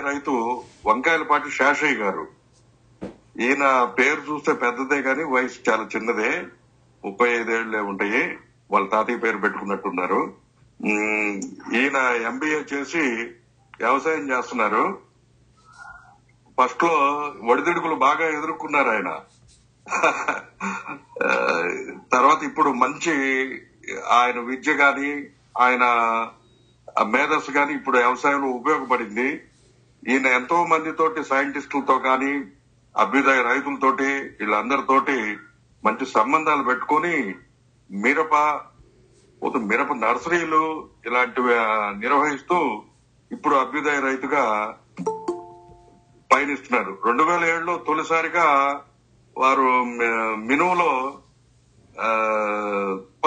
రైతు వంకాయలపాటి శాషయ్య గారు. ఈయన పేరు చూస్తే పెద్దదే కానీ వయసు చాలా చిన్నదే. ముప్పై ఐదేళ్ళే ఉంటాయి. వాళ్ళ తాతయ్య పేరు పెట్టుకున్నట్టున్నారు. ఈయన ఎంబీఏ చేసి వ్యవసాయం చేస్తున్నారు. ఫస్ట్లో ఒడిదుడుకులు బాగా ఎదుర్కొన్నారు ఆయన. తర్వాత ఇప్పుడు మంచి ఆయన విద్య గాని ఆయన మేధస్సు గాని ఇప్పుడు వ్యవసాయంలో ఉపయోగపడింది. ఈయన ఎంతో మందితోటి సైంటిస్టులతో కానీ అభ్యుదయ రైతులతోటి వీళ్ళందరితోటి మంచి సంబంధాలు పెట్టుకొని మిరప మిరప నర్సరీలు ఇలాంటివి నిర్వహిస్తూ ఇప్పుడు అభ్యుదయ రైతుగా పయనిస్తున్నారు. రెండు వేల ఏడులో తొలిసారిగా వారు మి-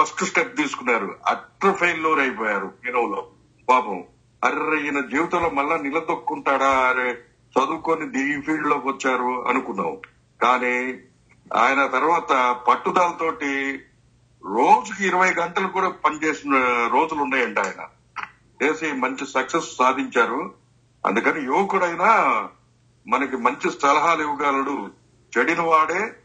ఫస్ట్ స్టెప్ తీసుకున్నారు. అట్ర ఫెయిల్యూర్ అయిపోయారు మినుములో పాపం. అర్రే ఈయన జీవితంలో మళ్ళా నిలదొక్కుంటాడా? అరే చదువుకొని ఈ ఫీల్డ్లోకి వచ్చారు అనుకున్నాం. కానీ ఆయన తర్వాత పట్టుదలతోటి రోజుకి ఇరవై గంటలు కూడా పనిచేసిన రోజులు ఉన్నాయండి ఆయన. చేసి మంచి సక్సెస్ సాధించారు. అందుకని యువకుడైనా మనకి మంచి సలహాలు ఇవ్వగలడు. చెడిన వాడే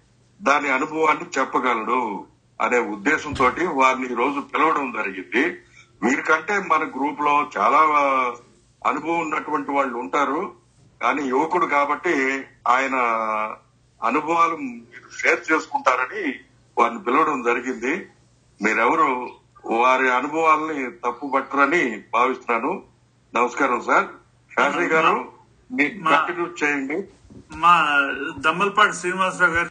దాని అనుభవాన్ని చెప్పగలడు అనే ఉద్దేశంతో వారిని ఈ రోజు పిలవడం జరిగింది. వీరికంటే మన గ్రూప్లో చాలా అనుభవం ఉన్నటువంటి వాళ్ళు ఉంటారు. కానీ యువకుడు కాబట్టి ఆయన అనుభవాలు మీరు షేర్ చేసుకుంటారని వారిని పిలవడం జరిగింది. మీరెవరు వారి అనుభవాల్ని తప్పు పట్టరని భావిస్తున్నాను. నమస్కారం సార్. శాస్త్రి గారు కంటిన్యూ చేయండి. మా దమ్మలపాటి శ్రీనివాసరావు గారు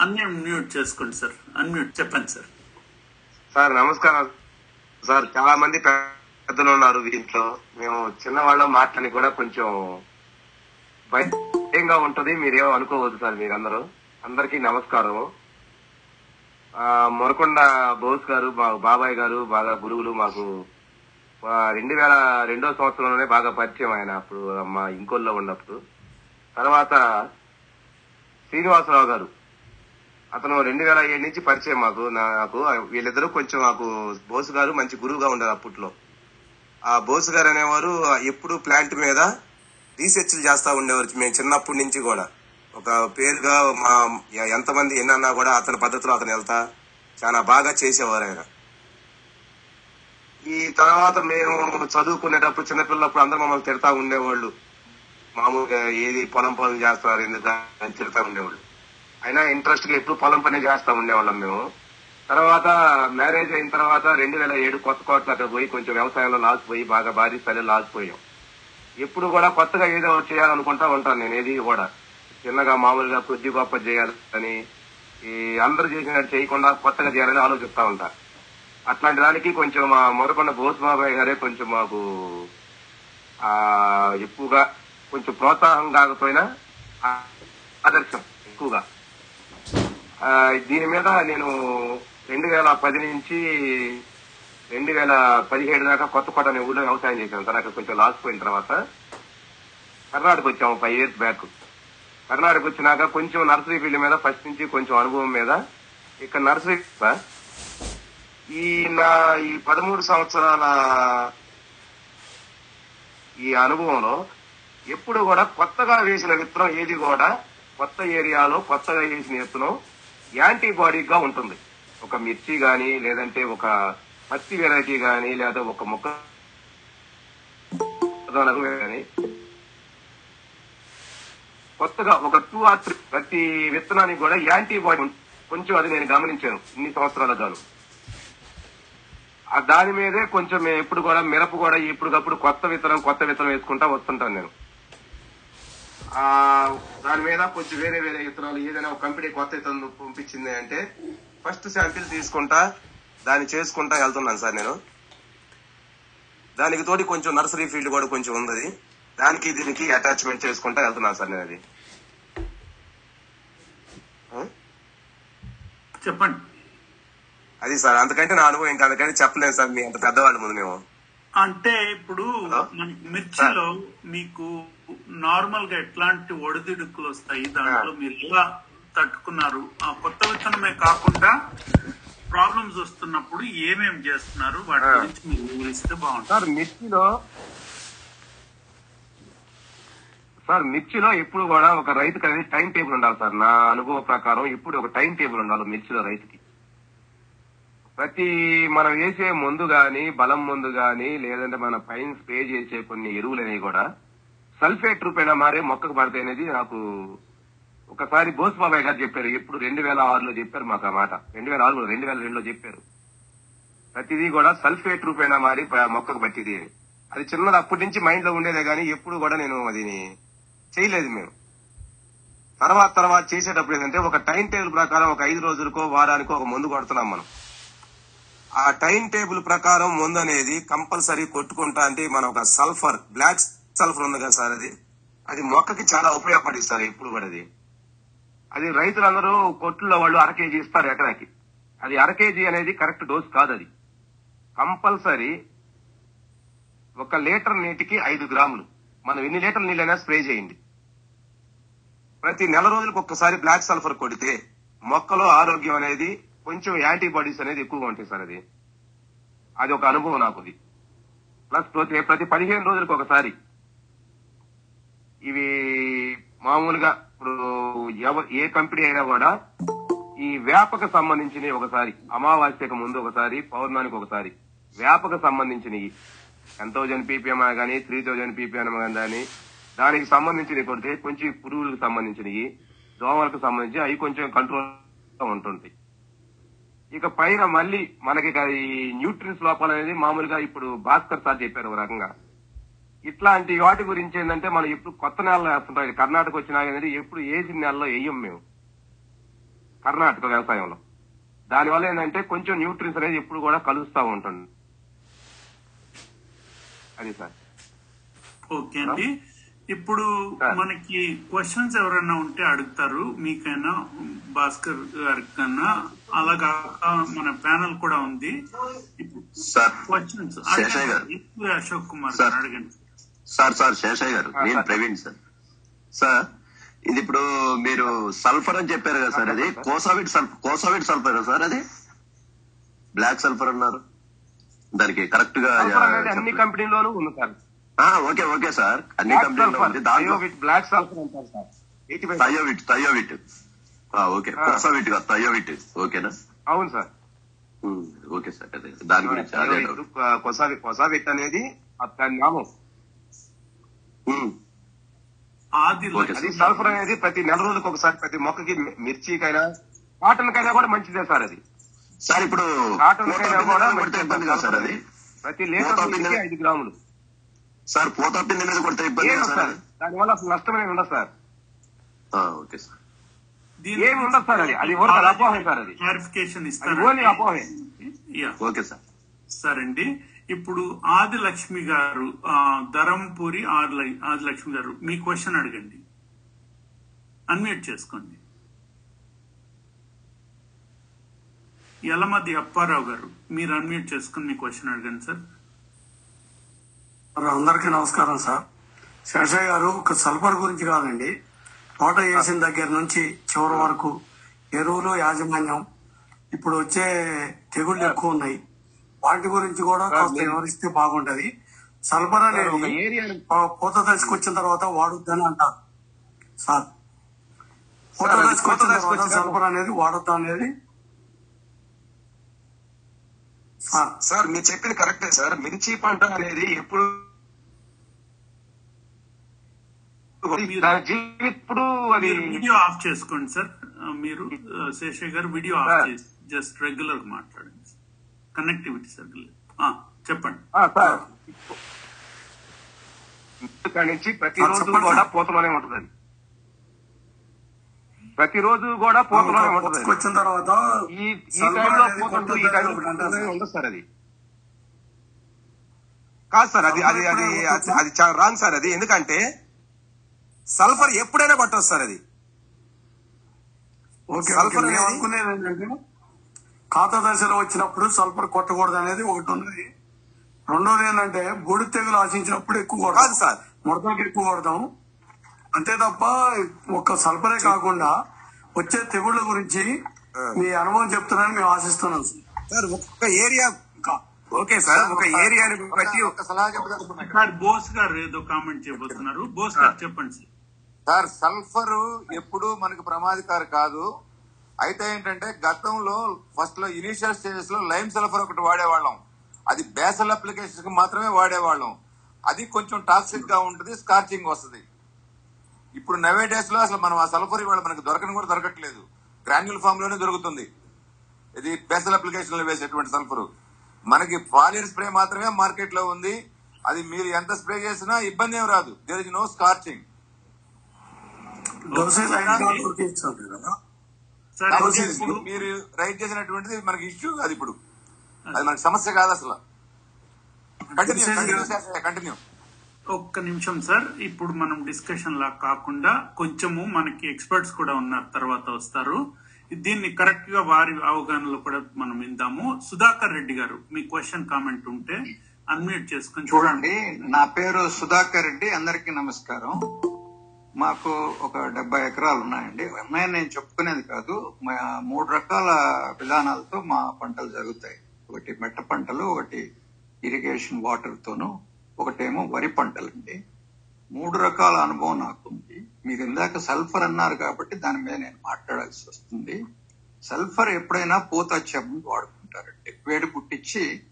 అన్ని మ్యూట్ చేసుకోండి సార్. అన్మ్యూట్ చెప్పండి సార్. సార్ నమస్కారం. సార్ చాలా మంది పెద్దలు ఉన్నారు దీంట్లో మేము చిన్నవాళ్ళం మాటని కూడా కొంచెం భయంగా ఉంటది. మీరేమో అనుకోవద్దు సార్ మీరందరూ. అందరికీ నమస్కారం మొరకొండ బోస్ గారు మా బాబాయ్ గారు బాగా గురువులు మాకు రెండు వేల రెండో సంవత్సరంలోనే బాగా పరిచయం ఆయన అప్పుడు మా ఇంకోల్లో ఉన్నప్పుడు. తర్వాత శ్రీనివాసరావు గారు. అతను రెండు వేల ఏడు నుంచి పరిచయం మాకు నాకు వీళ్ళిద్దరూ కొంచెం నాకు బోసు గారు మంచి గురువుగా ఉండేది అప్పట్లో. ఆ బోసు గారు అనేవారు ఎప్పుడు ప్లాంట్ మీద రీసెర్చ్లు చేస్తూ ఉండేవారు మేము చిన్నప్పటి నుంచి కూడా. ఒక పేరుగా మా ఎంతమంది ఎన్నన్నా కూడా అతని పద్ధతిలో అతను వెళ్తా చాలా బాగా చేసేవారు ఆయన. ఈ తర్వాత మేము చదువుకునేటప్పుడు చిన్నపిల్లప్పుడు అందరూ మమ్మల్ని తిడతా ఉండేవాళ్ళు. మామూలుగా ఏది పొలం పనులు చేస్తారు ఎందుకు తిడతా ఉండేవాళ్ళు. అయినా ఇంట్రెస్ట్గా ఎప్పుడు పొలం పని చేస్తా ఉండేవాళ్ళం మేము. తర్వాత మ్యారేజ్ అయిన తర్వాత రెండు వేల ఏడు కొత్త కోట్లు అక్కడ పోయి కొంచెం వ్యవసాయంలో లాసిపోయి బాగా భారీ స్థాయిలో లాసిపోయాం. ఎప్పుడు కూడా కొత్తగా ఏదో చేయాలనుకుంటా ఉంటాను నేను ఏది కూడా. చిన్నగా మామూలుగా కొద్ది గొప్ప చేయాలని ఈ అందరూ చేసినట్టు చేయకుండా కొత్తగా చేయాలని ఆలోచిస్తా ఉంటా. అట్లాంటి దానికి కొంచెం మా మొరకొండ బోస్ బాబాయ్ గారే కొంచెం మాకు ఆ ఎక్కువగా కొంచెం ప్రోత్సాహం కాకపోయినా ఆదర్శం ఎక్కువగా. దీని మీద నేను రెండు వేల పది నుంచి రెండు వేల పదిహేడు దాకా కొత్తకోట అనే ఊళ్ళో వ్యవసాయం చేశాను సార్. అక్కడ కొంచెం లాస్ పోయిన తర్వాత. కర్ణాటక వచ్చాము ఫైవ్ ఇయర్స్ బ్యాక్ కర్ణాటక వచ్చినాక కొంచెం నర్సరీ ఫీల్డ్ మీద ఫస్ట్ నుంచి కొంచెం అనుభవం మీద ఇక్కడ నర్సరీ సార్ ఈ నా ఈ పదమూడు సంవత్సరాల ఈ అనుభవంలో ఎప్పుడు కూడా కొత్తగా వేసిన విత్తనం ఏది కూడా కొత్త ఏరియాలో కొత్తగా వేసిన విత్తనం యాంటీబాడీగా ఉంటుంది. ఒక మిర్చి గాని లేదంటే ఒక పత్తి వెరైటీ గాని లేదా ఒక మొక్క గాని కొత్తగా ఒక టూ ఆర్ త్రీ ప్రతి విత్తనానికి కూడా యాంటీబాడీ కొంచెం అది నేను గమనించాను ఇన్ని సంవత్సరాల గాను. ఆ దాని మీదే కొంచెం ఎప్పుడు కూడా మిరప కూడా ఇప్పటికప్పుడు కొత్త విత్తనం కొత్త విత్తనం వేసుకుంటా వస్తుంటాను నేను. దాని మీద కొంచెం వేరే వేరే విత్తనాలు ఏదైనా ఒక కంపెనీ కొత్త విత్తనం పంపించింది అంటే ఫస్ట్ శాంపిల్ తీసుకుంటా దాన్ని చేసుకుంటా వెళ్తున్నాను సార్ నేను. దానికి తోటి కొంచెం నర్సరీ ఫీల్డ్ కూడా కొంచెం ఉంది దానికి దీనికి అటాచ్మెంట్ చేసుకుంటా వెళ్తున్నాను సార్ నేను అది. ఆ? చెప్పండి. అది సార్ అంతకంటే నా అనుభవం ఇంకా అందుకని చెప్పలేను సార్ మీ అంత పెద్దవాళ్ళ ముందు మేము. అంటే ఇప్పుడు మిర్చిలో మీకు నార్మల్గా ఎట్లాంటి ఒడిదుడుకులు వస్తాయి? దాంట్లో మీరు ఎలా తట్టుకున్నారు? ఆ కొత్త విత్తనమే కాకుండా ప్రాబ్లమ్స్ వస్తున్నప్పుడు ఏమేం చేస్తున్నారు? వాటి. గురించి మీరు వివరిస్తే బాగుంటుంది. సార్ మిర్చిలో సార్ మిర్చిలో ఎప్పుడు కూడా ఒక రైతుకి అనేది టైం టేబుల్ ఉండాలి సార్. నా అనుభవం ప్రకారం ఇప్పుడు ఒక టైం టేబుల్ ఉండాలి మిర్చిలో రైతుకి. ప్రతి మనం వేసే మందు గాని బలం మందు గాని లేదంటే మన పైన స్ప్రే చేసే కొన్ని ఎరువులు అనేవి కూడా సల్ఫేట్ రూపేణ మారే మొక్కకు పడతాయి అనేది నాకు ఒకసారి బోస్ బాబాయ్ గారు చెప్పారు. ఎప్పుడు రెండు వేల ఆరులో చెప్పారు మాకు ఆ మాట. రెండు వేల ఆరులో రెండు వేల రెండులో చెప్పారు. ప్రతిదీ కూడా సల్ఫేట్ రూపేణ మారి మొక్కకు పట్టిది అని. అది చిన్నది అప్పటి నుంచి మైండ్లో ఉండేదే కానీ ఎప్పుడు కూడా నేను అది చేయలేదు మేము. తర్వాత తర్వాత చేసేటప్పుడు ఏంటంటే ఒక టైం టేబుల్ ప్రకారం ఒక ఐదు రోజులకో వారానికో ఒక మందు కొడుతున్నాం మనం. ఆ టైం టేబుల్ ప్రకారం మందు అనేది కంపల్సరీ కొట్టుకుంటా అంటే మనం ఒక సల్ఫర్ బ్లాక్ సల్ఫర్ ఉంది కదా సార్ అది? అది మొక్కకి చాలా ఉపయోగపడి సార్ ఎప్పుడు కూడా అది. అది రైతులందరూ కొట్టుల్లో వాళ్ళు అర కేజీ ఇస్తారు ఎకరాకి. అది అర కేజీ అనేది కరెక్ట్ డోస్ కాదు అది. కంపల్సరీ ఒక లీటర్ నీటికి ఐదు గ్రాములు. మనం ఎన్ని లీటర్ నీళ్ళైనా స్ప్రే చేయండి. ప్రతి నెల రోజులకు ఒక్కసారి బ్లాక్ సల్ఫర్ కొడితే మొక్కలో ఆరోగ్యం అనేది కొంచెం యాంటీబాడీస్ అనేది ఎక్కువగా ఉంటాయి సార్ అది. అది ఒక అనుభవం నాకు అది. ప్లస్ ప్రతి ప్రతి పదిహేను రోజులకు ఒకసారి ఇవి మామూలుగా ఇప్పుడు ఏ కంపెనీ అయినా కూడా ఈ వేపక సంబంధించినవి ఒకసారి అమావాస్యకు ముందు ఒకసారి పౌర్ణానికి ఒకసారి వేపకు సంబంధించినవి. టెన్ థౌజండ్ పీపీఎం కానీ త్రీ థౌజండ్ పీపీఎం కానీ దానికి సంబంధించినవి కొడితే కొంచెం పురుగులకు సంబంధించినవి దోమలకు సంబంధించి అవి కొంచెం కంట్రోల్ ఉంటుంది ఇక పైన మళ్ళీ మనకి ఈ న్యూట్రిన్స్ లోపాలు అనేది మామూలుగా ఇప్పుడు భాస్కర్ సార్ చెప్పారు ఒక రకంగా. ఇట్లాంటి వాటి గురించి ఏంటంటే మనం ఎప్పుడు కొత్త నెలలో వేస్తుంటాం. కర్ణాటక వచ్చినా అనేది ఎప్పుడు ఏసిన నెలలో వేయం మేము. కర్ణాటక వ్యవసాయంలో. దానివల్ల ఏంటంటే కొంచెం న్యూట్రిన్స్ అనేది ఎప్పుడు కూడా కలుస్తా ఉంటుంది. అది సార్. ఓకే అండి. ఇప్పుడు. మనకి క్వశ్చన్స్ ఎవరైనా ఉంటే అడుగుతారు. మీకైనా భాస్కర్ గారికి కన్నా అలాగా మన ప్యానల్ కూడా ఉంది. ఇప్పుడు సార్ క్వశ్చన్స్ అశోక్ కుమార్ అడగండి. సార్ సార్ శేషయ్య గారు నేను. ప్రవీణ్ సార్. సార్ ఇది ఇప్పుడు మీరు సల్ఫర్ అని చెప్పారు కదా సార్ అది. Cosavet sulphur Cosavet sulphur sir అది? బ్లాక్ సల్ఫర్ అన్నారు. దానికి కరెక్ట్గా అన్ని. కంపెనీలోనూ ఉంది సార్. ఆ, ఓకే ఓకే సార్. అన్ని కంపెనీలో ఉంది. దాంట్లో బ్లాక్ సల్ఫర్ అంటారు సార్. Thiovit okay. కోసావిట్ కాదు థయోవిట్. ఓకేనా? అవును సార్. Okay sir. అదే దాని గురించి కొసావిట్ అనేది దాని నామం. ఉమ్, ఆది ఓకే అది సల్ఫర్ అనేది ప్రతి నెల రోజులకు ఒకసారి ప్రతి మొక్కకి మిర్చికైనా కాటన్ కైనా కూడా మంచిదే సార్ అది. సార్ ఇప్పుడు కాటన్ కైనా కూడా కొడితే ఇబ్బంది కదా సార్ అది? ప్రతి లీటర్ ఐదు గ్రాములు. సార్ పూత పిండి మీద కొడితే ఇబ్బంది సార్? దానివల్ల అసలు నష్టమే ఉండదు సార్. ఆ, ఓకే సార్. ఏమి ఉండదు సార్ అది. అది అపోహే సార్ అది. క్లారిఫికేషన్ అది ఇస్తారు? అపోహే. యా. Okay sir. సరే అండి ఇప్పుడు ఆది లక్ష్మి గారు ధరంపూరి ఆది ఆదిలక్ష్మి ఆది లక్ష్మి గారు మీ క్వశ్చన్ అడగండి. అన్మ్యూట్ చేసుకోండి. యలమది అప్పారావు గారు మీరు అన్మ్యూట్ చేసుకుని మీ క్వశ్చన్ అడగండి సార్ అందరికీ నమస్కారం సార్ శేషయ్య గారు ఒక సల్ఫర్ గురించి కాదండి. తోట వేసిన దగ్గర నుంచి చివరి వరకు ఎరువులు యాజమాన్యం ఇప్పుడు వచ్చే తెగుళ్ళు ఎక్కువ ఉన్నాయి. వాటి గురించి కూడా కాస్త వివరిస్తే బాగుంటది. సల్ఫర్ అనేది పూత దశకు వచ్చిన తర్వాత వాడొద్దని అంటారు సార్. పూత దశకు వచ్చిన తర్వాత సల్ఫర్ అనేది వాడొద్దు అనేది సార్. సార్ మీరు చెప్పింది కరెక్టే సార్. మిర్చి పంట అనేది ఎప్పుడు ఇప్పుడు అది వీడియో ఆఫ్ చేసుకోండి సార్. మీరు శేషయ్య గారు వీడియో ఆఫ్. చేసి జస్ట్ రెగ్యులర్ మాట్లాడండి. కనెక్టివిటీ సార్ ఆ, చెప్పండి సార్ నుంచి ప్రతిరోజు కూడా. పూతలోనే ఉంటుంది. ప్రతిరోజు కూడా పూతలోనే ఉంటుంది వచ్చిన తర్వాత ఈ టైంలో అనేది పూత ఉంటుంది, ఈ టైంలో. ఉండదు సార్ అది కాదు సార్ అది అది అది అది- రాంగ్ సార్ అది ఎందుకంటే సల్ఫర్ ఎప్పుడైనా సార్ అది ఓకే సల్ఫర్. మేము అనేది- ఖాతా దశలో వచ్చినప్పుడు సల్ఫర్ కొట్టకూడదు అనేది ఒకటి ఉన్నది. రెండోది ఏంటంటే బూడి తెగులు ఆశించినప్పుడు ఎక్కువ కొడతాం. కాదు సార్. ముడతలకు ఎక్కువ కొడతాం. అంతే తప్ప ఒక్క సల్ఫరే కాకుండా వచ్చే తెగుళ్ళ గురించి మీ అనుభవం చెప్తున్నారని మేము ఆశిస్తున్నాం సార్. సార్ ఒక్క ఏరియా ఓకే సార్ ఒక ఏరియాని బట్టి ఒక సలహా సార్ బోస్ గారు ఏదో కామెంట్ చేయబోతున్నారు. బోస్ గారు చెప్పండి సార్. సార్ సల్ఫర్ ఎప్పుడు మనకు ప్రమాదకారి కాదు. అయితే ఏంటంటే గతంలో ఫస్ట్లో ఇనిషియల్ స్టేజెస్లో లైమ్ సల్ఫర్ ఒకటి వాడేవాళ్ళం. అది బేసల్ అప్లికేషన్స్కి మాత్రమే వాడేవాళ్ళం. అది కొంచెం టాక్సిక్గా ఉంటుంది స్కార్చింగ్ వస్తుంది. ఇప్పుడు నవే డేస్లో అసలు మనం ఆ సల్ఫర్ ఇవాళ మనకి దొరకని కూడా దొరకట్లేదు. గ్రాన్యుల్ ఫామ్లోనే దొరుకుతుంది. ఇది బేసల్ అప్లికేషన్లో వేసేటువంటి సల్ఫర్ మనకి ఫాలియర్ స్ప్రే మాత్రమే మార్కెట్లో ఉంది. అది మీరు ఎంత స్ప్రే చేసినా ఇబ్బంది ఏం రాదు. దేర్ ఇస్ నో స్కార్చింగ్ కాబట్టి మీరు రైట్ చేసినటువంటిది మనకి ఇష్యూ కాదు ఇప్పుడు. అది మనకి సమస్య కాదు అసలు. కంటిన్యూ ఒక్క నిమిషం సార్ ఇప్పుడు మనం డిస్కషన్ లా కాకుండా కొంచెము మనకి ఎక్స్పర్ట్స్ కూడా ఉన్నారు తర్వాత వస్తారు. దీన్ని కరెక్ట్గా వారి అవగాహనలో కూడా మనం విందాము. సుధాకర్ రెడ్డి గారు మీ క్వశ్చన్ కామెంట్ ఉంటే అన్మ్యూట్ చేసుకొని చూడండి. నా పేరు సుధాకర్ రెడ్డి అందరికీ నమస్కారం. మాకు ఒక డెబ్బై ఎకరాలు ఉన్నాయండి. ఉన్నాయని నేను చెప్పుకునేది కాదు. మా మూడు రకాల విధానాలతో మా పంటలు జరుగుతాయి. ఒకటి మెట్ట పంటలు ఒకటి ఇరిగేషన్ వాటర్తోను ఒకటేమో వరి పంటలండి. మూడు రకాల అనుభవం నాకుంది. మీరు ఇందాక సల్ఫర్ అన్నారు కాబట్టి దాని మీద నేను మాట్లాడాల్సి వస్తుంది. సల్ఫర్ ఎప్పుడైనా పూత వచ్చే వాడుకుంటారండి. వేడి పుట్టించి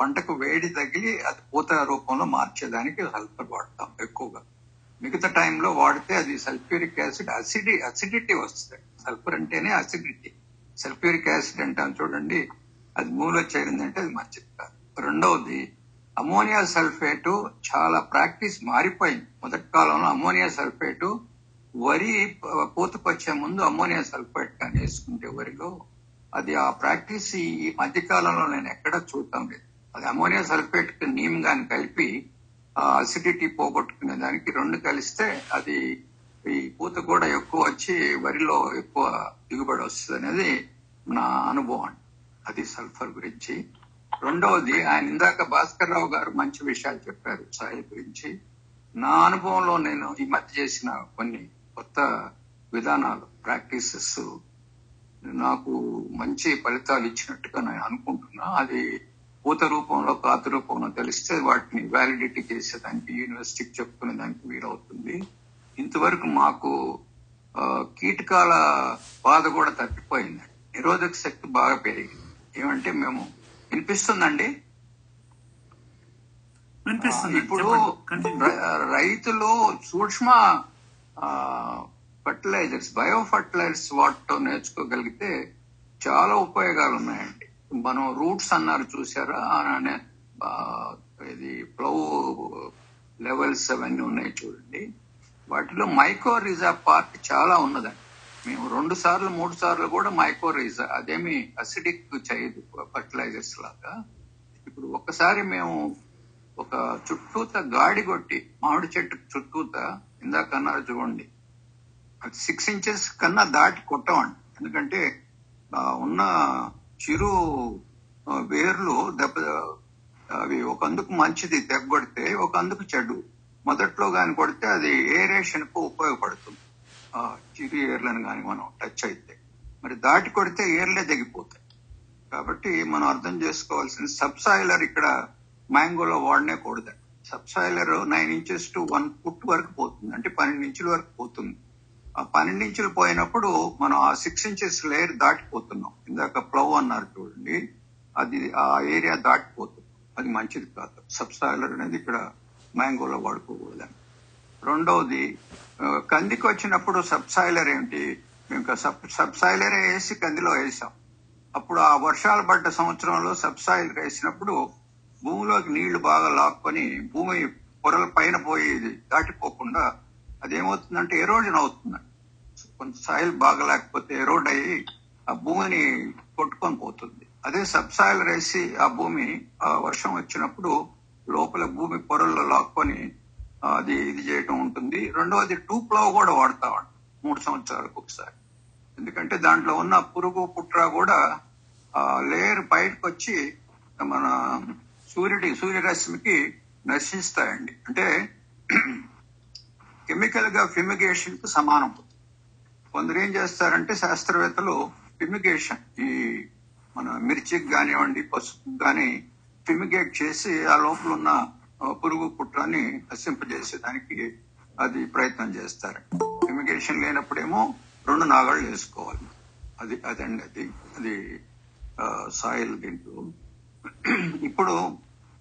పంటకు వేడి తగిలి అది పూత రూపంలో మార్చేదానికి సల్ఫర్ వాడతాం ఎక్కువగా. మిగతా టైంలో వాడితే అది సల్ఫ్యూరిక్ యాసిడ్ అసిడి అసిడిటీ వస్తుంది. సల్ఫర్ అంటేనే అసిడిటీ. సల్ఫ్యూరిక్ యాసిడ్ అంటాం చూడండి అది మూలో చేరిందంటే అది మంచిది కాదు రెండవది అమోనియా సల్ఫేటు చాలా ప్రాక్టీస్ మారిపోయింది. మొదటి కాలంలో అమోనియా సల్ఫేటు వరి పూతకొచ్చే ముందు అమోనియా సల్ఫేట్ కానీ వేసుకుంటే వరిలో అది ఆ ప్రాక్టీస్ ఈ మధ్య కాలంలో నేను ఎక్కడ చూడటం లేదు. అది అమోనియా సల్ఫేట్కి నీమ్ గాని కలిపి అసిడిటీ పోగొట్టుకునే దానికి రెండు కలిస్తే అది ఈ పూత కూడా ఎక్కువ వచ్చి వరిలో ఎక్కువ దిగుబడి వస్తుంది అనేది నా అనుభవం. అది సల్ఫర్ గురించి. రెండవది ఆయన ఇందాక భాస్కర్ రావు గారు మంచి విషయాలు చెప్పారు సాయి గురించి. నా అనుభవంలో నేను ఈ మధ్య చేసిన కొన్ని కొత్త విధానాలు ప్రాక్టీసెస్ నాకు మంచి ఫలితాలు ఇచ్చినట్టుగా నేను అనుకుంటున్నా. అది పూత రూపంలో కాత రూపంలో తెలిస్తే వాటిని వ్యాలిడిటీ చేసేదానికి యూనివర్సిటీకి చెప్పుకునే దానికి వీలవుతుంది. ఇంతవరకు మాకు కీటకాల బాధ కూడా తప్పిపోయింది. నిరోధక శక్తి బాగా పెరిగింది. ఏమంటే మేము వినిపిస్తుందండి? వినిపిస్తుంది. ఇప్పుడు రైతులు సూక్ష్మ ఫర్టిలైజర్స్ బయో ఫర్టిలైజర్స్ వాడటం నేర్చుకోగలిగితే చాలా ఉపయోగాలు ఉన్నాయండి మనం రూట్స్ అన్నారు చూసారా? ఇది ప్లవ్ లెవెల్స్ అవన్నీ ఉన్నాయి చూడండి. వాటిలో మైకోరిజా పార్ట్ చాలా ఉన్నదండి. మేము రెండు సార్లు మూడు సార్లు కూడా మైకోరిజా అదేమి అసిడిక్ చేయదు ఫర్టిలైజర్స్ లాగా. ఇప్పుడు ఒక్కసారి మేము ఒక చుట్టూత గాడి కొట్టి మామిడి చెట్టు చుట్టూత ఇందాక అన్నారు చూడండి అది సిక్స్ ఇంచెస్ కన్నా దాటి కొట్టమండి. ఎందుకంటే ఉన్న చిరు వేర్లు దెబ్బ అవి ఒక అందుకు మంచిది దెబ్బకొడితే ఒక అందుకు చెడు. మొదట్లో కానీ కొడితే అది ఏరేషన్కు ఉపయోగపడుతుంది. ఆ చిరు ఏర్లను కానీ మనం టచ్ అయితే. మరి దాటి కొడితే ఏర్లే తెగిపోతాయి. కాబట్టి మనం అర్థం చేసుకోవాల్సిన సబ్సాయిలర్ ఇక్కడ మ్యాంగోలో వాడనే కూడదండి subsoiler nine inches to one foot వరకు పోతుంది. అంటే పన్నెండు ఇంచుల వరకు పోతుంది. ఆ పన్నెండు ఇంచులు పోయినప్పుడు మనం ఆ సిక్స్ ఇంచెస్ లేయర్ దాటిపోతున్నాం. ఇందాక ప్లవ్ అన్నారు చూడండి అది ఆ ఏరియా దాటిపోతుంది. అది మంచిది కాదు. సబ్సాయిలర్ అనేది ఇక్కడ మ్యాంగోలో వాడుకోకూడదని. రెండవది కందికి వచ్చినప్పుడు సబ్సాయిలర్ ఏంటి మేము సబ్ సబ్సాయిలర్ వేసి కందిలో వేసాం. అప్పుడు ఆ వర్షాలు పడ్డ సంవత్సరంలో సబ్సాయిలర్ వేసినప్పుడు భూమిలోకి నీళ్ళు బాగా లాక్కొని భూమి పొరల పైన పోయి దాటిపోకుండా అదేమవుతుందంటే ఎరోజన్ అవుతుంది కొంత సాయిల్ బాగా లేకపోతే ఎరోడ్ అయ్యి ఆ భూమిని కొట్టుకొని పోతుంది. అదే సబ్సాయిల్ వేసి ఆ భూమి ఆ వర్షం వచ్చినప్పుడు లోపల భూమి పొరల్లో లాక్కొని అది ఇది చేయటం ఉంటుంది. రెండవది టూ ప్లవ్ కూడా వాడతామండి మూడు సంవత్సరాలకు ఒకసారి. ఎందుకంటే దాంట్లో ఉన్న పురుగు పుట్ర కూడా ఆ లేయర్ బయటకు వచ్చి మన సూర్యుడి సూర్యరశ్మికి నశిస్తాయండి. అంటే కెమికల్గా ఫిమిగేషన్కు సమానం. కొందరు ఏం చేస్తారంటే శాస్త్రవేత్తలు ఫిమిగేషన్ ఈ మన మిర్చికి కానివ్వండి పసుపు కానీ ఫిమిగేట్ చేసి ఆ లోపల ఉన్న ఆ, పురుగు పుట్రాన్ని నశింపజేసేదానికి అది ప్రయత్నం చేస్తారు. ఫిమిగేషన్ లేనప్పుడేమో రెండు నాగాళ్ళు వేసుకోవాలి. అది అదండి అది అది సాయిల్ దీంట్లో ఇప్పుడు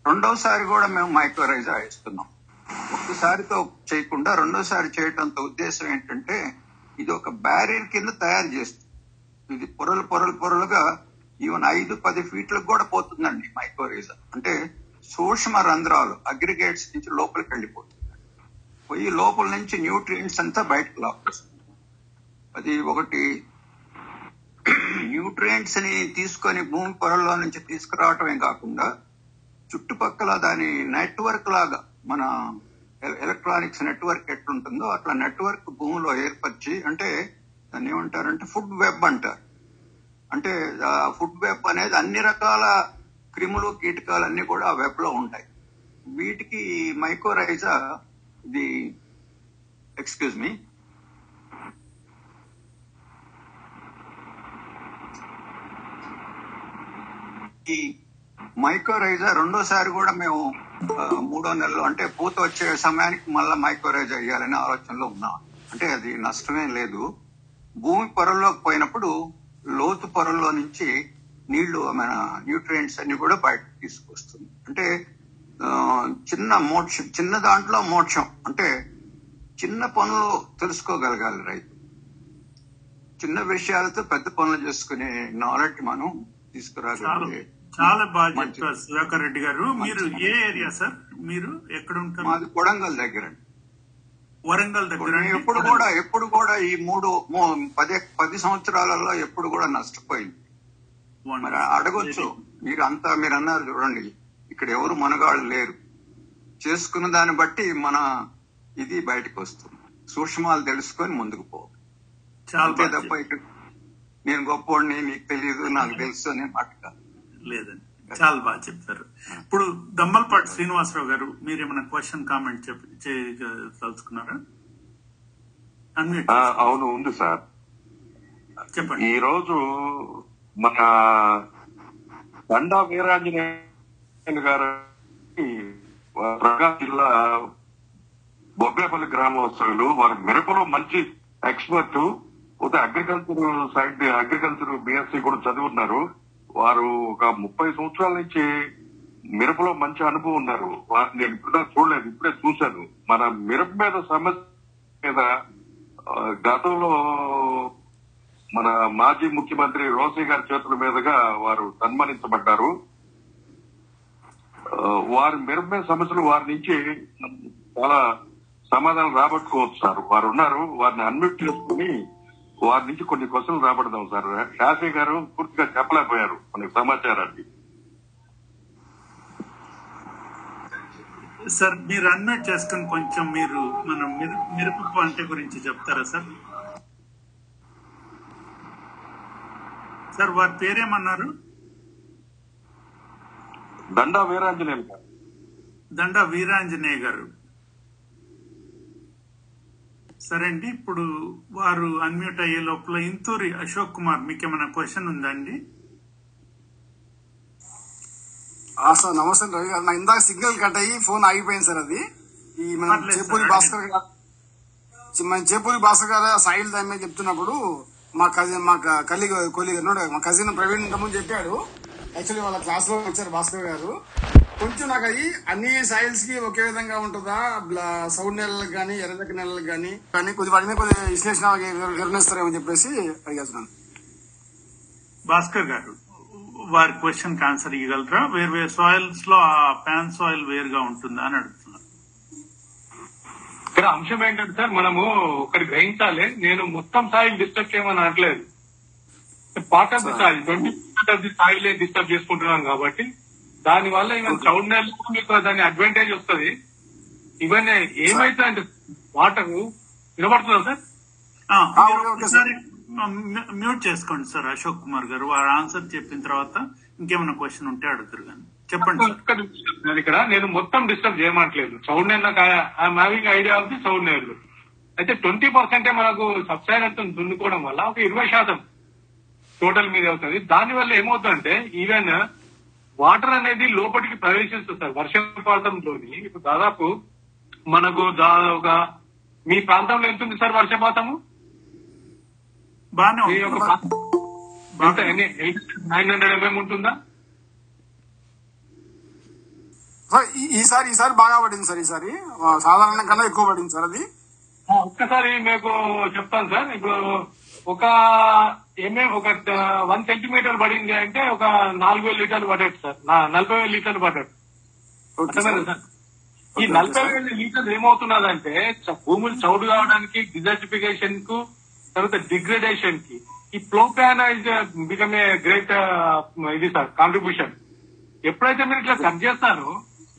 రెండోసారి కూడా మేము మైక్రోరైజా వేస్తున్నాం. ఒక్కసారితో చేయకుండా రెండోసారి చేయటంతో ఉద్దేశం ఏంటంటే ఇది ఒక బ్యారియర్ కింద తయారు చేస్తుంది. ఇది పొరలు పొరలు పొరలుగా ఈవెన్ ఐదు పది ఫీట్లకు కూడా పోతుందండి మైక్రోరైజా అంటే సూక్ష్మ రంధ్రాలు అగ్రిగేట్స్ నుంచి లోపలికి వెళ్ళిపోతుంది. పోయి లోపల నుంచి న్యూట్రియంట్స్ అంతా బయటకు లాపేస్తుంది అది ఒకటి. న్యూట్రియంట్స్ని తీసుకొని భూమి పొరల్లో నుంచి తీసుకురావటమే కాకుండా చుట్టుపక్కల దాని నెట్వర్క్ లాగా మన ఎల- ఎలక్ట్రానిక్స్ నెట్వర్క్ ఎట్లుంటుందో అట్లా నెట్వర్క్ భూమిలో ఏర్పరిచి అంటే దాన్ని ఏమంటారంటే ఫుడ్ వెబ్ అంటారు. అంటే ఫుడ్ వెబ్ అనేది అన్ని రకాల క్రిములు కీటకాలు అన్ని కూడా ఆ వెబ్లో ఉంటాయి. వీటికి మైక్రోరైజా ఇది ఎక్స్క్యూజ్ మీ. ఈ మైక్రోరైజా రెండోసారి కూడా మేము మూడో నెలలో అంటే పూత వచ్చే సమయానికి మళ్ళీ మైక్రోరైజా అయ్యాలనే ఆలోచనలో ఉన్నాం. అంటే అది నష్టమే లేదు. భూమి పొరల్లోకి పోయినప్పుడు లోతు పొరల్లో నుంచి నీళ్ళు మన న్యూట్రియంట్స్ అన్ని కూడా బయటకు తీసుకొస్తుంది. అంటే ఆ, చిన్న మోక్షం చిన్న దాంట్లో మోక్షం. అంటే చిన్న పనులు తెలుసుకోగలగాలి రైతు. చిన్న విషయాలతో పెద్ద పనులు చేసుకునే నాలెడ్జ్ మనం తీసుకురాగలిగే చాలా బాగా. చెప్పారు సుధాకర్ రెడ్డి గారు. మీరు ఏ ఏరియా సార్? మీరు ఎక్కడ ఉంటారు మాది కొడంగల్ దగ్గర వరంగల్ దగ్గర ఎప్పుడు కూడా ఎప్పుడు కూడా ఈ మూడు పది పది సంవత్సరాలలో ఎప్పుడు కూడా నష్టపోయింది. మరి అడగొచ్చు. మీరు అంతా మీరు అన్నారు చూడండి. ఇక్కడ ఎవరు మనగాళ్ళు లేరు. చేసుకున్న దాన్ని బట్టి మన ఇది బయటకు వస్తుంది. సూక్ష్మాలు తెలుసుకొని ముందుకు పో చాలా అంతే తప్ప ఇక్కడ నేను గొప్పోడిని నీకు తెలియదు నాకు తెలుసు అనే మాట కాదు. లేదండి చాలా బాగా చెప్పారు. ఇప్పుడు దమ్మల్పాటి శ్రీనివాసరావు గారు మీరు ఏమైనా క్వశ్చన్ కామెంట్ చేయదలుచుకున్నారా అవును ఉంది సార్. చెప్పండి. ఈ రోజు మన దండా వీరాంజనేయులు గారు ప్రకాశం జిల్లా బొబ్బేపల్లి గ్రామస్తులు వారు మిరపలో మంచి ఎక్స్పర్ట్ పోతే అగ్రికల్చర్ సైడ్ అగ్రికల్చర్ బిఎస్సి కూడా చదువున్నారు. వారు ఒక ముప్పై సంవత్సరాల నుంచి మిరపలో మంచి అనుభవం ఉన్నారు. వారిని నేను ఇప్పుడు చూడలేదు ఇప్పుడే చూశాను. మన మిరప మీద సమస్య మీద గతంలో మన మాజీ ముఖ్యమంత్రి రోసే గారి చేతుల మీదుగా వారు సన్మానించబడ్డారు. వారి మిరప మీద సమస్యలు వారి నుంచి చాలా సమాధానం రాబట్టుకోవచ్చు సార్. వారు ఉన్నారు వారిని అన్మ్యూట్ చేసుకుని వారి నుంచి కొన్ని క్వశ్చన్లు రాబడదాం సార్. శాసీ గారు పూర్తిగా చెప్పలేకపోయారు మనకి సమాచారాన్ని. సార్ మీరు అన్మ్యూట్ చేసుకుని కొంచెం మీరు మన మిర- మిరప పంట గురించి చెప్తారా సార్? సార్ వారి పేరేమన్నారు? దండా వీరాంజనేయులు గారు. దండ వీరాంజనేయ గారు. సరే అండి ఇప్పుడు వారు అన్మ్యూట్ అయ్యే లోపల ఇంతూరి అశోక్ కుమార్ మీకు ఏమైనా క్వశ్చన్ ఉందా అండి? ఆ సార్ నమస్తే రవి గారు. నా ఇందాక సిగ్నల్ కట్ అయ్యి ఫోన్ ఆగిపోయింది సార్ అది. ఈ మన చేపూరి భాస్కర్ గారు మన చేపూరి భాస్కర్ గారు సాయిల్ దాని చెప్తున్నప్పుడు మా కజిన్ మా కలీగ్ కొలీగ్ ఉన్నాడు కదా, మా కజిన్ ప్రవీణ్ ఇంతకుముందు చెప్పాడు. యాక్చువల్లీ వాళ్ళ క్లాస్లో వచ్చారు భాస్కర్ గారు. కొంచెం నాకు అది అన్ని సాయిల్స్కి ఒకే విధంగా ఉంటుందా? సౌండ్ నెలలకు కానీ ఎర్రదక్క నెలలకు కానీ కానీ కొద్ది వాటి మీద కొద్దిగా విశ్లేషణ నిర్ణయిస్తారేమని చెప్పేసి అడిగేస్తున్నాను. భాస్కర్ గారు వారి క్వశ్చన్కి ఆన్సర్ ఇవ్వగలరా వేరు వేరు సాయిల్స్లో ఆ ప్యాన్ సాయిల్ వేరుగా ఉంటుందా అని అడుగుతున్నారు ఇక్కడ అంశం ఏంటంటే సార్ మనము ఒకటి గ్రహించాలి. నేను మొత్తం సాయిల్ డిస్టర్బ్ చేయమని అనట్లేదు. Part of the soil twenty of the soil disturb చేసుకుంటున్నాం కాబట్టి దాని వల్ల ఈవెన్ క్రౌడ్ మీకు దాని అడ్వాంటేజ్ వస్తుంది. ఈవెన్ ఏమైతే అంటే వాటర్ వినపడుతుందా సార్? ఒకసారి మ్యూ- మ్యూట్ చేసుకోండి సార్ అశోక్ కుమార్ గారు. వారు ఆన్సర్ చెప్పిన తర్వాత ఇంకేమైనా క్వశ్చన్ ఉంటే అడుగుతారు కానీ. చెప్పండి. నేను ఇక్కడ నేను మొత్తం డిస్టర్బ్ చేయమట్లేదు. సౌండ్ నాకు I'm having idea of the sound నేర్లు అయితే ట్వంటీ పర్సెంటే మనకు సబ్సైడ్ అంతా దున్నుకోవడం వల్ల ఒక ఇరవై శాతం టోటల్ మీద అవుతుంది. దాని వల్ల ఏమవుతుందంటే ఈవెన్ వాటర్ అనేది లోపలికి ప్రవేశిస్తుంది సార్ వర్షపాతంలోని ఇప్పుడు దాదాపు మనకు దాదాపు ఒక మీ ప్రాంతంలో ఎంత ఉంది సార్ వర్షపాతము నైన్ హండ్రెడ్ ఎంఎం ఉంటుందా? సార్ ఈ- ఈసారి ఈసారి బాగా పడింది సార్ ఈసారి. సాధారణ కన్నా ఎక్కువ పడింది సార్ అది. ఒక్కసారి మీకు చెప్తాను సార్. ఇప్పుడు ఒక ఎంఎం ఒక వన్ సెంటీమీటర్ పడింది అంటే ఒక నాలుగు వేల లీటర్లు పడ్డట్టు సార్. నలభై వేల లీటర్లు సార్. ఈ నలభై వేల లీటర్లు ఏమవుతున్నదంటే భూములు చౌడు కావడానికి డిజర్టిఫికేషన్కు తర్వాత డిగ్రేడేషన్కి ఈ plough pan is become a great ఇది సార్ కాంట్రిబ్యూషన్. ఎప్పుడైతే మీరు ఇట్లా కట్ చేస్తారో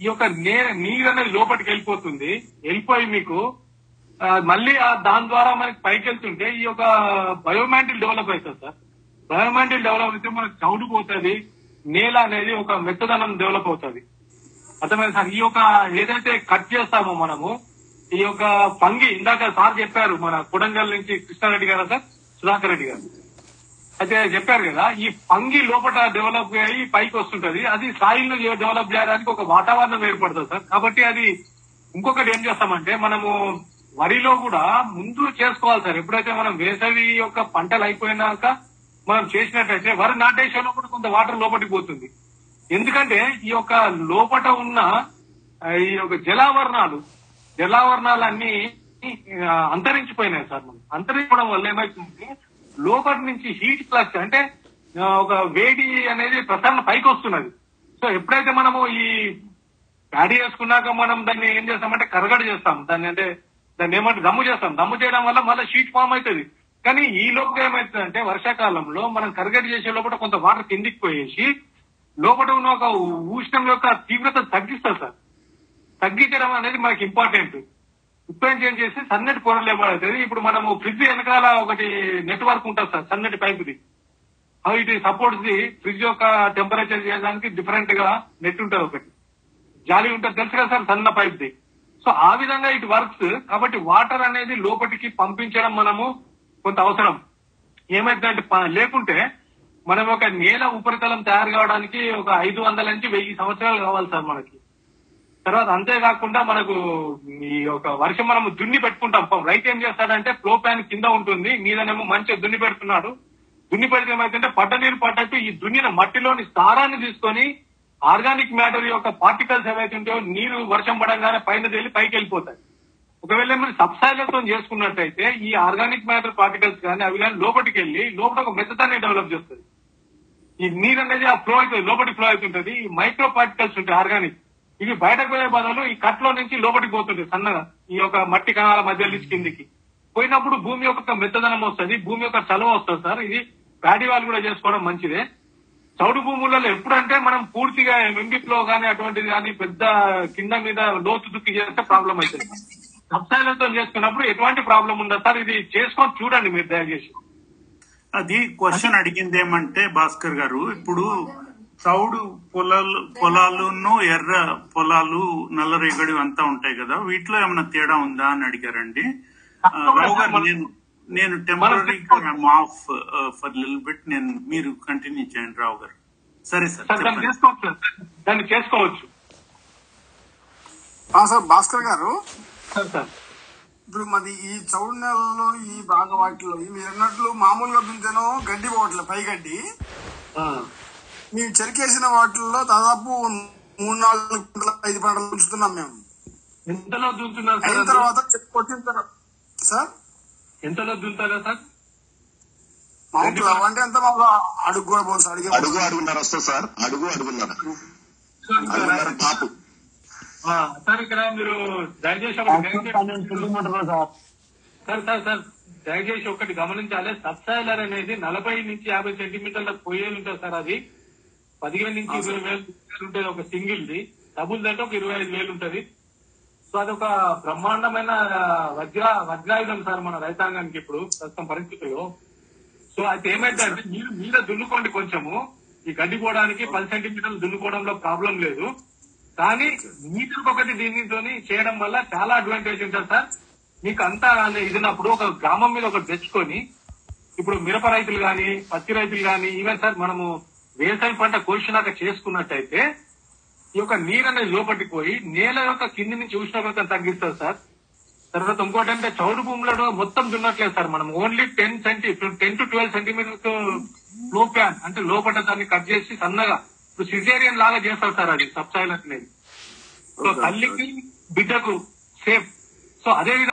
ఈ యొక్క నీరు అనేది లోపలికి వెళ్ళిపోతుంది. వెళ్ళిపోయి మీకు మళ్ళీ ఆ దాని ద్వారా మనకి పైకి వెళ్తుంటే ఈ యొక్క బయోమాంటిల్ డెవలప్ అవుతుంది సార్. బయోమాంటిల్ డెవలప్ అయితే మనకు చౌడు పోతుంది నేల అనేది ఒక మెత్తదనం డెవలప్ అవుతుంది. అర్థమైంది సార్? ఈ యొక్క ఏదైతే కట్ చేస్తామో మనము ఈ యొక్క పంగి ఇందాక సార్ చెప్పారు మన కొడంగల్ నుంచి కృష్ణారెడ్డి గారు సార్? సుధాకర్ రెడ్డి గారు. అయితే చెప్పారు కదా ఈ పంగి లోపల డెవలప్ అయ్యి పైకి వస్తుంటది. అది సాయిల్ డెవలప్ చేయడానికి ఒక వాతావరణం ఏర్పడుతుంది సార్. కాబట్టి అది ఇంకొకటి ఏం చేస్తామంటే మనము వరిలో కూడా ముందు చేసుకోవాలి సార్. ఎప్పుడైతే మనం వేసవి యొక్క పంటలు అయిపోయినాక మనం చేసినట్టయితే వరి నాటేషన్లో కూడా కొంత వాటర్ లోపలికి పోతుంది. ఎందుకంటే ఈ యొక్క లోపట ఉన్న ఈ యొక్క జలావరణాలు జలావరణాలన్నీ అంతరించిపోయినాయి సార్ మనం. అంతరించడం వల్ల ఏమైతుంది? లోపటి నుంచి హీట్ ప్లస్ అంటే ఒక వేడి అనేది ప్రసరణ పైకి వస్తున్నది. సో ఎప్పుడైతే మనము ఈ ప్యాడీ వేసుకున్నాక మనం దాన్ని ఏం చేస్తామంటే కరగడ చేస్తాం. దాన్ని అంటే దాన్ని ఏమంటే దమ్ము చేస్తాం. దమ్ము చేయడం వల్ల మళ్ళీ షీట్ ఫామ్ అవుతుంది. కానీ ఈ లోపల ఏమవుతుందంటే వర్షాకాలంలో మనం కరగడ చేసే లోపల కొంత వాటర్ కిందికి పోయేసి లోపల ఉన్న ఒక ఉష్ణం యొక్క తీవ్రత తగ్గిస్తుంది సార్. తగ్గించడం అనేది మనకి ఇంపార్టెంట్ ఇప్పుడు చేంజ్ చేసి సన్నటి పొరలు ఏమవుతుంది ఇప్పుడు మనము ఫ్రిడ్జ్ వెనకాల ఒకటి నెట్వర్క్ ఉంటుంది సార్ సన్నటి పైపుది. How it supports the fridge యొక్క టెంపరేచర్ చేయడానికి డిఫరెంట్గా నెట్ ఉంటుంది ఒకటి. జాలి ఉంటుంది. తెలుసు కదా సార్ సన్న పైప్ది. సో ఆ విధంగా ఇట్ వర్క్స్. కాబట్టి వాటర్ అనేది లోపలికి పంపించడం మనము కొంత అవసరం. ఏమైందంటే లేకుంటే మనం ఒక నేల ఉపరితలం తయారు కావడానికి ఒక ఐదు వందల నుంచి వెయ్యి సంవత్సరాలు కావాలి సార్ మనకి. తర్వాత అంతేకాకుండా మనకు ఈ యొక్క వర్షం మనం దున్ని పెట్టుకుంటాం. రైతు ఏం చేస్తాడంటే ఫ్లో ప్యాన్ కింద ఉంటుంది. మీదనేమో మంచిగా దున్ని పెడుతున్నాడు. దున్ని పెడితే ఏమైతుంటే పడ్డ నీరు పడ్డట్టు ఈ దున్నిన మట్టిలోని సారాన్ని తీసుకొని ఆర్గానిక్ మ్యాటర్ యొక్క పార్టికల్స్ ఏవైతే ఉంటాయో నీరు వర్షం పడంగానే పైన తేలి పైకి వెళ్ళిపోతాయి. ఒకవేళ మీరు సబ్సైలర్తో చేసుకున్నట్టయితే ఈ ఆర్గానిక్ మ్యాటర్ పార్టికల్స్ కానీ అవి కానీ లోపలికి వెళ్ళి లోపల ఒక మెత్తతాన్ని డెవలప్ చేస్తుంది. ఈ నీరు అనేది ఆ ఫ్లో అవుతుంది లోపలికి ఫ్లో అవుతుంటది. ఈ మైక్రో పార్టికల్స్ ఉంటాయి ఆర్గానిక్. ఇవి బయటకు పోయే బదులు ఈ కట్లో నుంచి లోపలికి పోతుంటాయి సన్నగా. ఈ యొక్క మట్టి కణాల మధ్య నుంచి కిందికి. పోయినప్పుడు భూమి యొక్క మెత్తదనం వస్తుంది భూమి యొక్క చలవ వస్తుంది సార్. ఇది ప్యాడీ వాళ్ళు కూడా చేసుకోవడం మంచిదే. చౌడు భూములలో ఎప్పుడంటే మనం పూర్తిగా ఎంబిప్లో కానీ అటువంటిది కానీ పెద్ద కింద మీద లోతు దుక్కి చేస్తే ప్రాబ్లం అవుతుంది. సబ్సైలర్తో చేసుకున్నప్పుడు ఎటువంటి ప్రాబ్లం ఉండదు. సార్ ఇది చేసుకొని చూడండి మీరు దయచేసి. అది క్వశ్చన్ అడిగింది ఏమంటే భాస్కర్ గారు ఇప్పుడు చౌడు పొలాలు పొలాలును ఎర్ర పొలాలు నల్లరేగడి అంతా ఉంటాయి కదా వీటిలో ఏమైనా తేడా ఉందా అని అడిగారండి. రావు గారు నేను నేను టెంపరీ ఆఫ్ ఫర్ లిల్ బిట్ నేను మీరు కంటిన్యూ చేయండి రావు గారు. సరే సార్ దాన్ని. చేసుకోవచ్చు సార్. దాన్ని చేసుకోవచ్చు. ఆ, sir Bhaskar garu. Sir sir. ఇప్పుడు మరి ఈ చౌడు నెలలో ఈ బాగా వాటిలో ఈ మీరు అన్నట్లు మామూలుగా దుంతేనో గడ్డి పోవట్లేదు పై గడ్డి. మేము చెరికేసిన వాటిల్లో దాదాపు మూడు నాలుగు పంటలు ఐదు పంటలు ఉంచుతున్నాం మేము. ఎంతలో దున్నుతున్నారు అయిన తర్వాత కొట్టిన తర్వాత సార్? ఎంతలో దున్నుతారా సార్? అంటే ఎంత మామూలు అడుగు కూడా పోవచ్చు అడిగే అడుగు అడుగున్నర వస్తుంది సార్ అడుగు అడుగున్నర. సార్ ఇక్కడ మీరు దయచేసి. సార్? సార్ సార్ దయచేసి ఒకటి గమనించాలి. సబ్సైలర్ అనేది నలభై నుంచి యాభై సెంటీమీటర్ల పొయ్యేలు ఉంటుంది సార్ అది. పదిహేను నుంచి ఇరవై వేలు ఉంటుంది ఒక సింగిల్ ది డబుల్ దంటే ఒక ఇరవై ఐదు వేలు ఉంటది. సో ఒక బ్రహ్మాండమైన వజ్ర వజ్రాయుధం సార్ మన రైతాంగానికి ఇప్పుడు ప్రస్తుతం పరిస్థితుల్లో. సో అయితే ఏమైందంటే మీరు మీద దున్నుకోండి కొంచెము. ఈ గడ్డి పోవడానికి పది సెంటీమీటర్లు దున్నుకోవడంలో ప్రాబ్లం లేదు. కానీ మీటర్ ఒకటి దీనితోని చేయడం వల్ల చాలా అడ్వాంటేజ్ ఉంటుంది సార్. మీకు అంతా ఇదినప్పుడు ఒక గ్రామం మీద ఒకటి తెచ్చుకొని ఇప్పుడు మిరప రైతులు కానీ పత్తి రైతులు కానీ ఈవెన్ సార్ మనము వేసవి పంట కోసినాక చేసుకున్నట్టయితే ఈ యొక్క నీరు అనేది లోపలికి పోయి నేల యొక్క కింది నుంచి ఉష్ణోగ్రతను తగ్గిస్తుంది సార్. తర్వాత ఇంకోటి అంటే చౌడు భూములను మొత్తం దున్నట్లేదు సార్ మనం. Only ten centi ten to twelve సెంటీమీటర్స్లో pan అంటే లోపల దాన్ని కట్ చేసి సన్నగా ఇప్పుడు సిజేరియన్ లాగా చేస్తారు సార్ అది సబ్ సాయిల్ అనేది సో తల్లికి బిడ్డకు సేఫ్ సో అదే విధంగా